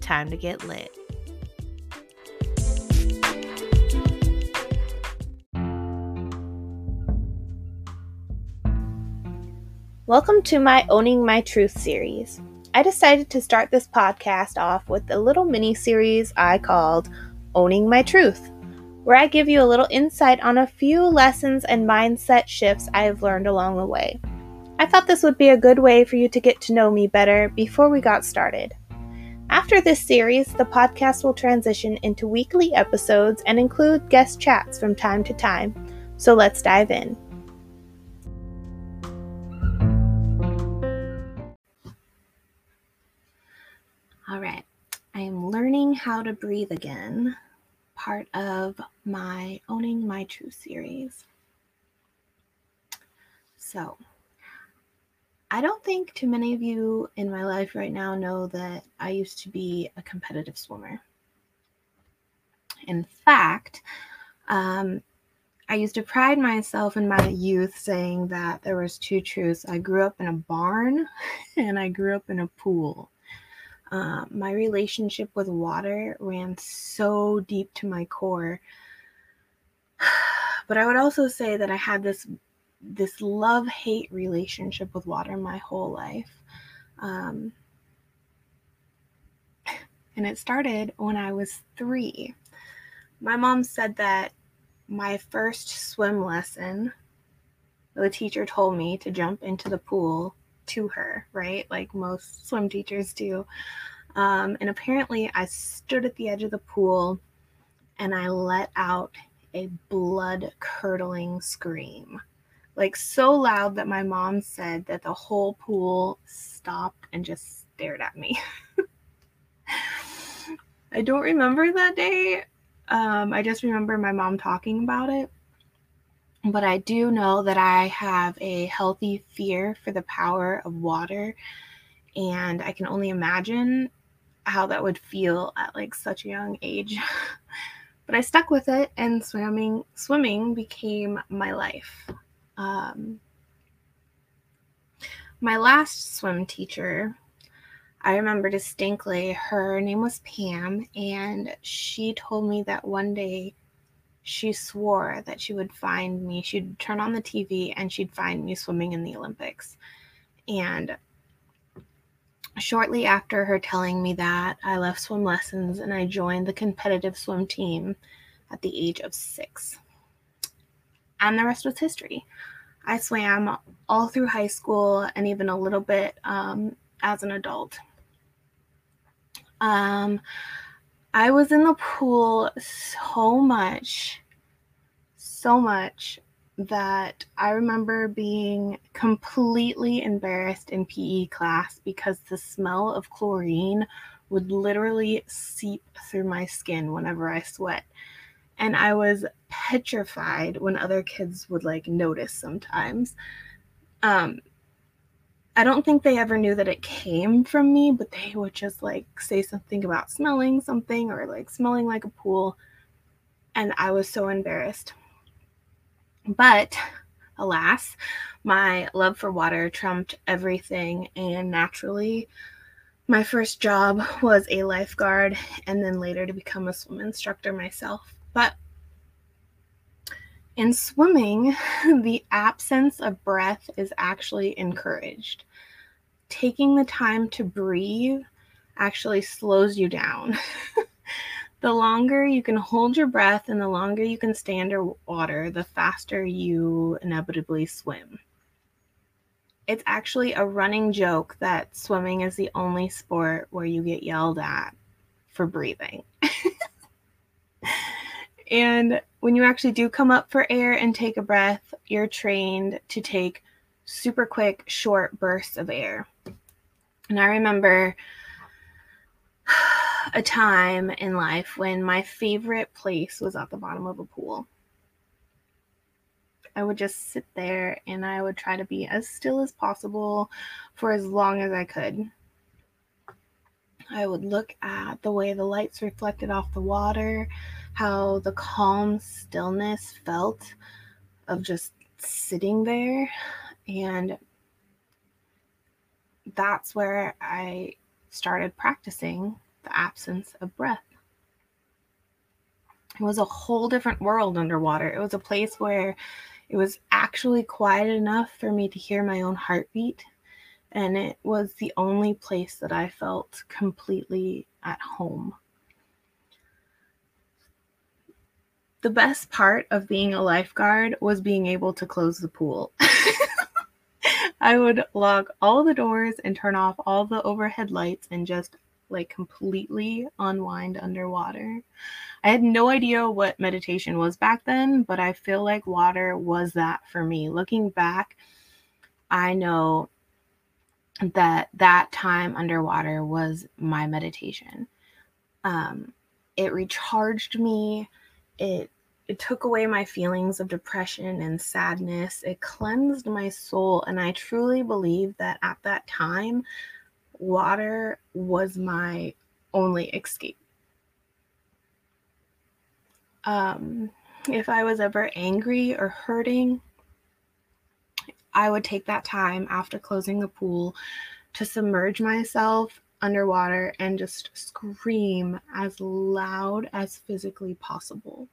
time to get lit. Welcome to my Owning My Truth series. I decided to start this podcast off with a little mini series I called Owning My Truth, where I give you a little insight on a few lessons and mindset shifts I have learned along the way. I thought this would be a good way for you to get to know me better before we got started. After this series, the podcast will transition into weekly episodes and include guest chats from time to time. So let's dive in. All right, I am learning how to breathe again, part of my Owning My Truth series. So, I don't think too many of you in my life right now know that I used to be a competitive swimmer. In fact, um, I used to pride myself in my youth saying that there was two truths. I grew up in a barn and I grew up in a pool. Uh, my relationship with water ran so deep to my core. But I would also say that I had this this love hate relationship with water my whole life. Um, and it started when I was three. My mom said that my first swim lesson, the teacher told me to jump into the pool to her, right? Like most swim teachers do. Um, and apparently, I stood at the edge of the pool and I let out a blood curdling scream like so loud that my mom said that the whole pool stopped and just stared at me. I don't remember that day. Um, I just remember my mom talking about it. But I do know that I have a healthy fear for the power of water. And I can only imagine how that would feel at like such a young age. but I stuck with it and swimming swimming became my life. Um, my last swim teacher, I remember distinctly, her name was Pam, and she told me that one day she swore that she would find me, she'd turn on the TV and she'd find me swimming in the Olympics. And shortly after her telling me that, I left swim lessons and I joined the competitive swim team at the age of six and the rest was history. I swam all through high school and even a little bit um, as an adult. Um, I was in the pool so much, so much that I remember being completely embarrassed in PE class because the smell of chlorine would literally seep through my skin whenever I sweat and I was petrified when other kids would like notice sometimes. Um, I don't think they ever knew that it came from me, but they would just like say something about smelling something or like smelling like a pool. And I was so embarrassed. But alas, my love for water trumped everything. And naturally, my first job was a lifeguard and then later to become a swim instructor myself. But in swimming, the absence of breath is actually encouraged. Taking the time to breathe actually slows you down. the longer you can hold your breath and the longer you can stay underwater, the faster you inevitably swim. It's actually a running joke that swimming is the only sport where you get yelled at for breathing. And when you actually do come up for air and take a breath, you're trained to take super quick, short bursts of air. And I remember a time in life when my favorite place was at the bottom of a pool. I would just sit there and I would try to be as still as possible for as long as I could. I would look at the way the lights reflected off the water, how the calm stillness felt of just sitting there. And that's where I started practicing the absence of breath. It was a whole different world underwater. It was a place where it was actually quiet enough for me to hear my own heartbeat. And it was the only place that I felt completely at home. The best part of being a lifeguard was being able to close the pool. I would lock all the doors and turn off all the overhead lights and just like completely unwind underwater. I had no idea what meditation was back then, but I feel like water was that for me. Looking back, I know that that time underwater was my meditation. Um, it recharged me. It it took away my feelings of depression and sadness. It cleansed my soul, and I truly believe that at that time, water was my only escape. Um, if I was ever angry or hurting, I would take that time after closing the pool to submerge myself underwater and just scream as loud as physically possible.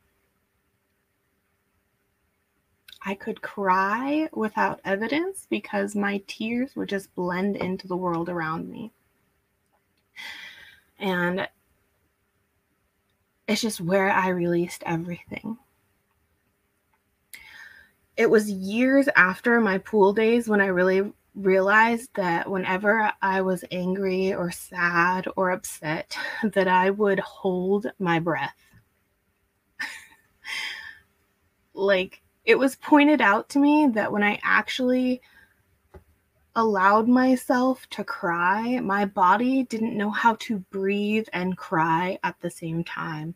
I could cry without evidence because my tears would just blend into the world around me. And it's just where I released everything. It was years after my pool days when I really realized that whenever I was angry or sad or upset that I would hold my breath. like it was pointed out to me that when I actually allowed myself to cry, my body didn't know how to breathe and cry at the same time.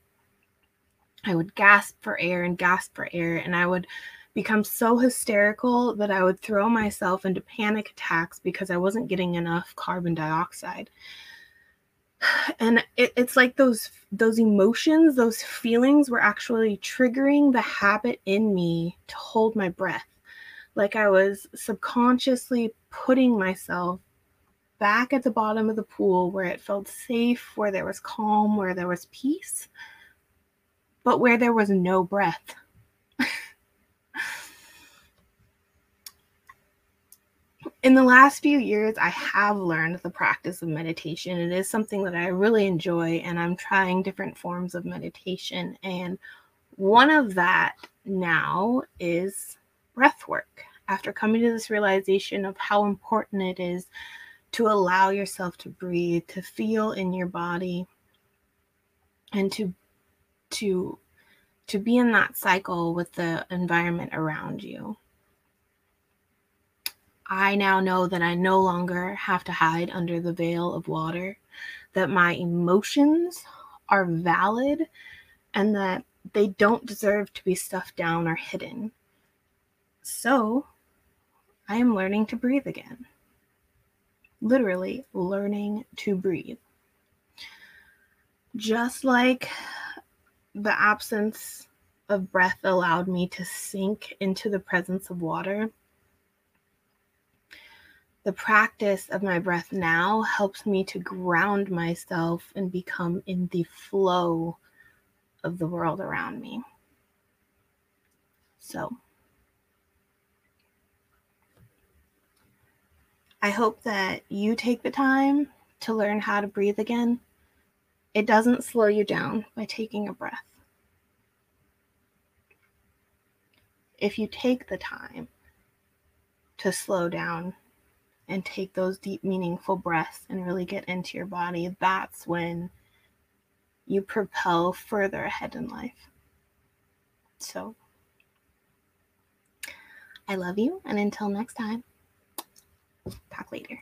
I would gasp for air and gasp for air, and I would become so hysterical that I would throw myself into panic attacks because I wasn't getting enough carbon dioxide and it, it's like those those emotions those feelings were actually triggering the habit in me to hold my breath. Like i was subconsciously putting myself back at the bottom of the pool where it felt safe where there was calm where there was peace but where there was no breath in the last few years, I have learned the practice of meditation. It is something that I really enjoy, and I'm trying different forms of meditation. And one of that now is breath work. After coming to this realization of how important it is to allow yourself to breathe, to feel in your body, and to to to be in that cycle with the environment around you. I now know that I no longer have to hide under the veil of water, that my emotions are valid, and that they don't deserve to be stuffed down or hidden. So, I am learning to breathe again. Literally, learning to breathe. Just like the absence of breath allowed me to sink into the presence of water the practice of my breath now helps me to ground myself and become in the flow of the world around me. So, I hope that you take the time to learn how to breathe again. it doesn't slow you down by taking a breath. If you take the time to slow down and take those deep, meaningful breaths and really get into your body, that's when you propel further ahead in life. So, I love you, and until next time, talk later.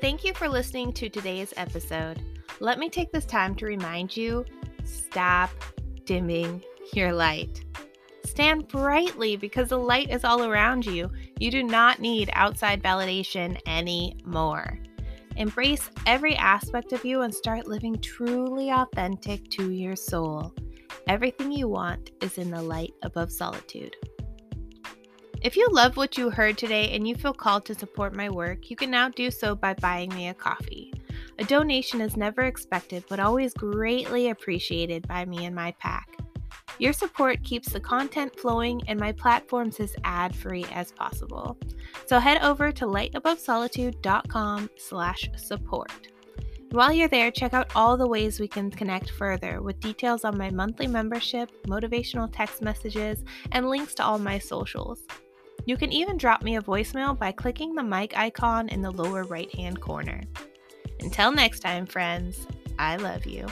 Thank you for listening to today's episode. Let me take this time to remind you stop dimming your light. Stand brightly because the light is all around you. You do not need outside validation anymore. Embrace every aspect of you and start living truly authentic to your soul. Everything you want is in the light above solitude. If you love what you heard today and you feel called to support my work, you can now do so by buying me a coffee. A donation is never expected but always greatly appreciated by me and my pack. Your support keeps the content flowing and my platforms as ad-free as possible. So head over to lightabovesolitude.com slash support. While you're there, check out all the ways we can connect further with details on my monthly membership, motivational text messages, and links to all my socials. You can even drop me a voicemail by clicking the mic icon in the lower right hand corner. Until next time, friends, I love you.